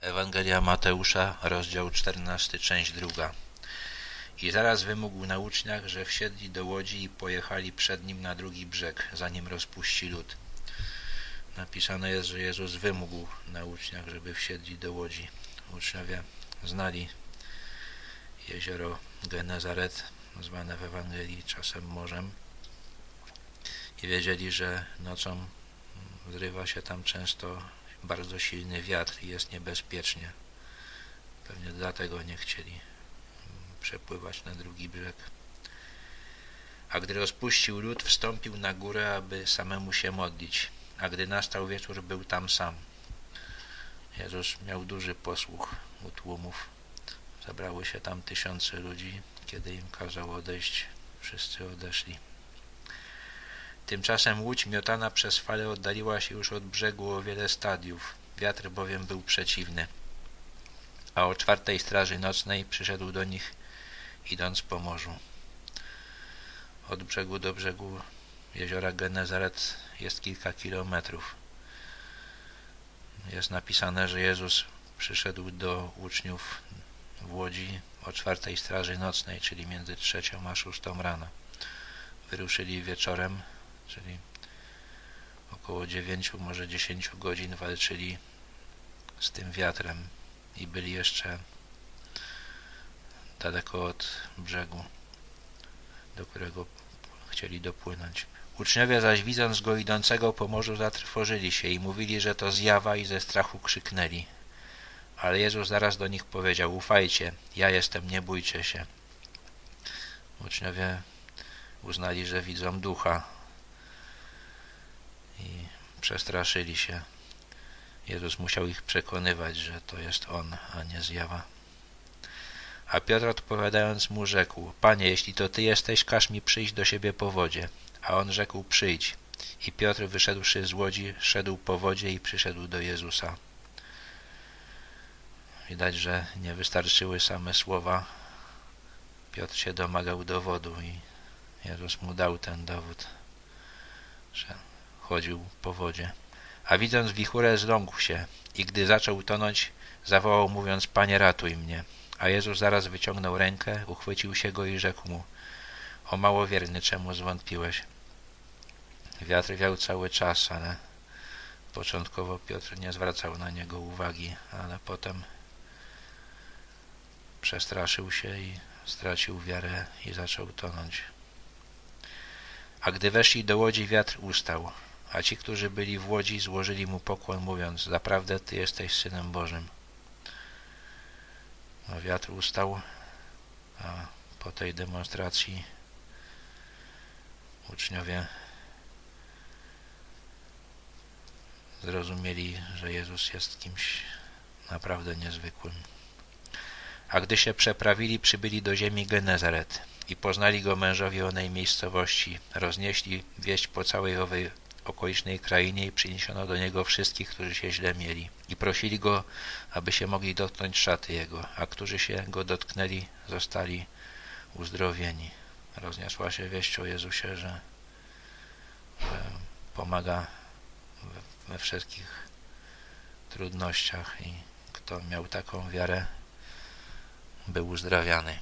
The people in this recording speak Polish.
Ewangelia Mateusza, rozdział 14, część druga. I zaraz wymógł na uczniach, że wsiedli do łodzi i pojechali przed nim na drugi brzeg, zanim rozpuści lud. Napisane jest, że Jezus wymógł na uczniach, żeby wsiedli do łodzi. Uczniowie znali jezioro Genezaret, zwane w Ewangelii czasem morzem i wiedzieli, że nocą zrywa się tam często bardzo silny wiatr i jest niebezpiecznie. Pewnie dlatego nie chcieli przepływać na drugi brzeg. A gdy rozpuścił lud, wstąpił na górę, aby samemu się modlić. A gdy nastał wieczór, był tam sam. Jezus miał duży posłuch u tłumów. Zabrały się tam tysiące ludzi. Kiedy im kazał odejść, wszyscy odeszli. Tymczasem łódź miotana przez fale oddaliła się już od brzegu o wiele stadiów. Wiatr bowiem był przeciwny. A o czwartej straży nocnej przyszedł do nich, idąc po morzu. Od brzegu do brzegu jeziora Genezaret jest kilka kilometrów. Jest napisane, że Jezus przyszedł do uczniów w Łodzi o czwartej straży nocnej, czyli między trzecią a szóstą rano. Wyruszyli wieczorem czyli około 9, może 10 godzin walczyli z tym wiatrem i byli jeszcze daleko od brzegu, do którego chcieli dopłynąć. Uczniowie zaś widząc go idącego po morzu zatrwożyli się i mówili, że to zjawa i ze strachu krzyknęli. Ale Jezus zaraz do nich powiedział, ufajcie, ja jestem, nie bójcie się. Uczniowie uznali, że widzą ducha, przestraszyli się. Jezus musiał ich przekonywać, że to jest On, a nie zjawa. A Piotr odpowiadając mu rzekł, Panie, jeśli to Ty jesteś, każ mi przyjść do siebie po wodzie. A on rzekł, przyjdź. I Piotr wyszedłszy z łodzi, szedł po wodzie i przyszedł do Jezusa. Widać, że nie wystarczyły same słowa. Piotr się domagał dowodu i Jezus mu dał ten dowód, chodził po wodzie. A widząc wichurę zląkł się i gdy zaczął tonąć, zawołał mówiąc, Panie ratuj mnie. A Jezus zaraz wyciągnął rękę, uchwycił się go i rzekł mu, o małowierny, czemu zwątpiłeś? Wiatr wiał cały czas, ale początkowo Piotr nie zwracał na niego uwagi, ale potem przestraszył się i stracił wiarę i zaczął tonąć. A gdy weszli do łodzi, wiatr ustał, a ci, którzy byli w łodzi, złożyli mu pokłon, mówiąc, zaprawdę Ty jesteś Synem Bożym. A wiatr ustał, a po tej demonstracji uczniowie zrozumieli, że Jezus jest kimś naprawdę niezwykłym. A gdy się przeprawili, przybyli do ziemi Genezaret i poznali go mężowie onej miejscowości, roznieśli wieść po całej owej okolicznej krainie i przyniesiono do niego wszystkich, którzy się źle mieli. I prosili go, aby się mogli dotknąć szaty jego, a którzy się go dotknęli, zostali uzdrowieni. Rozniosła się wieść o Jezusie, że pomaga we wszystkich trudnościach i kto miał taką wiarę, był uzdrawiany.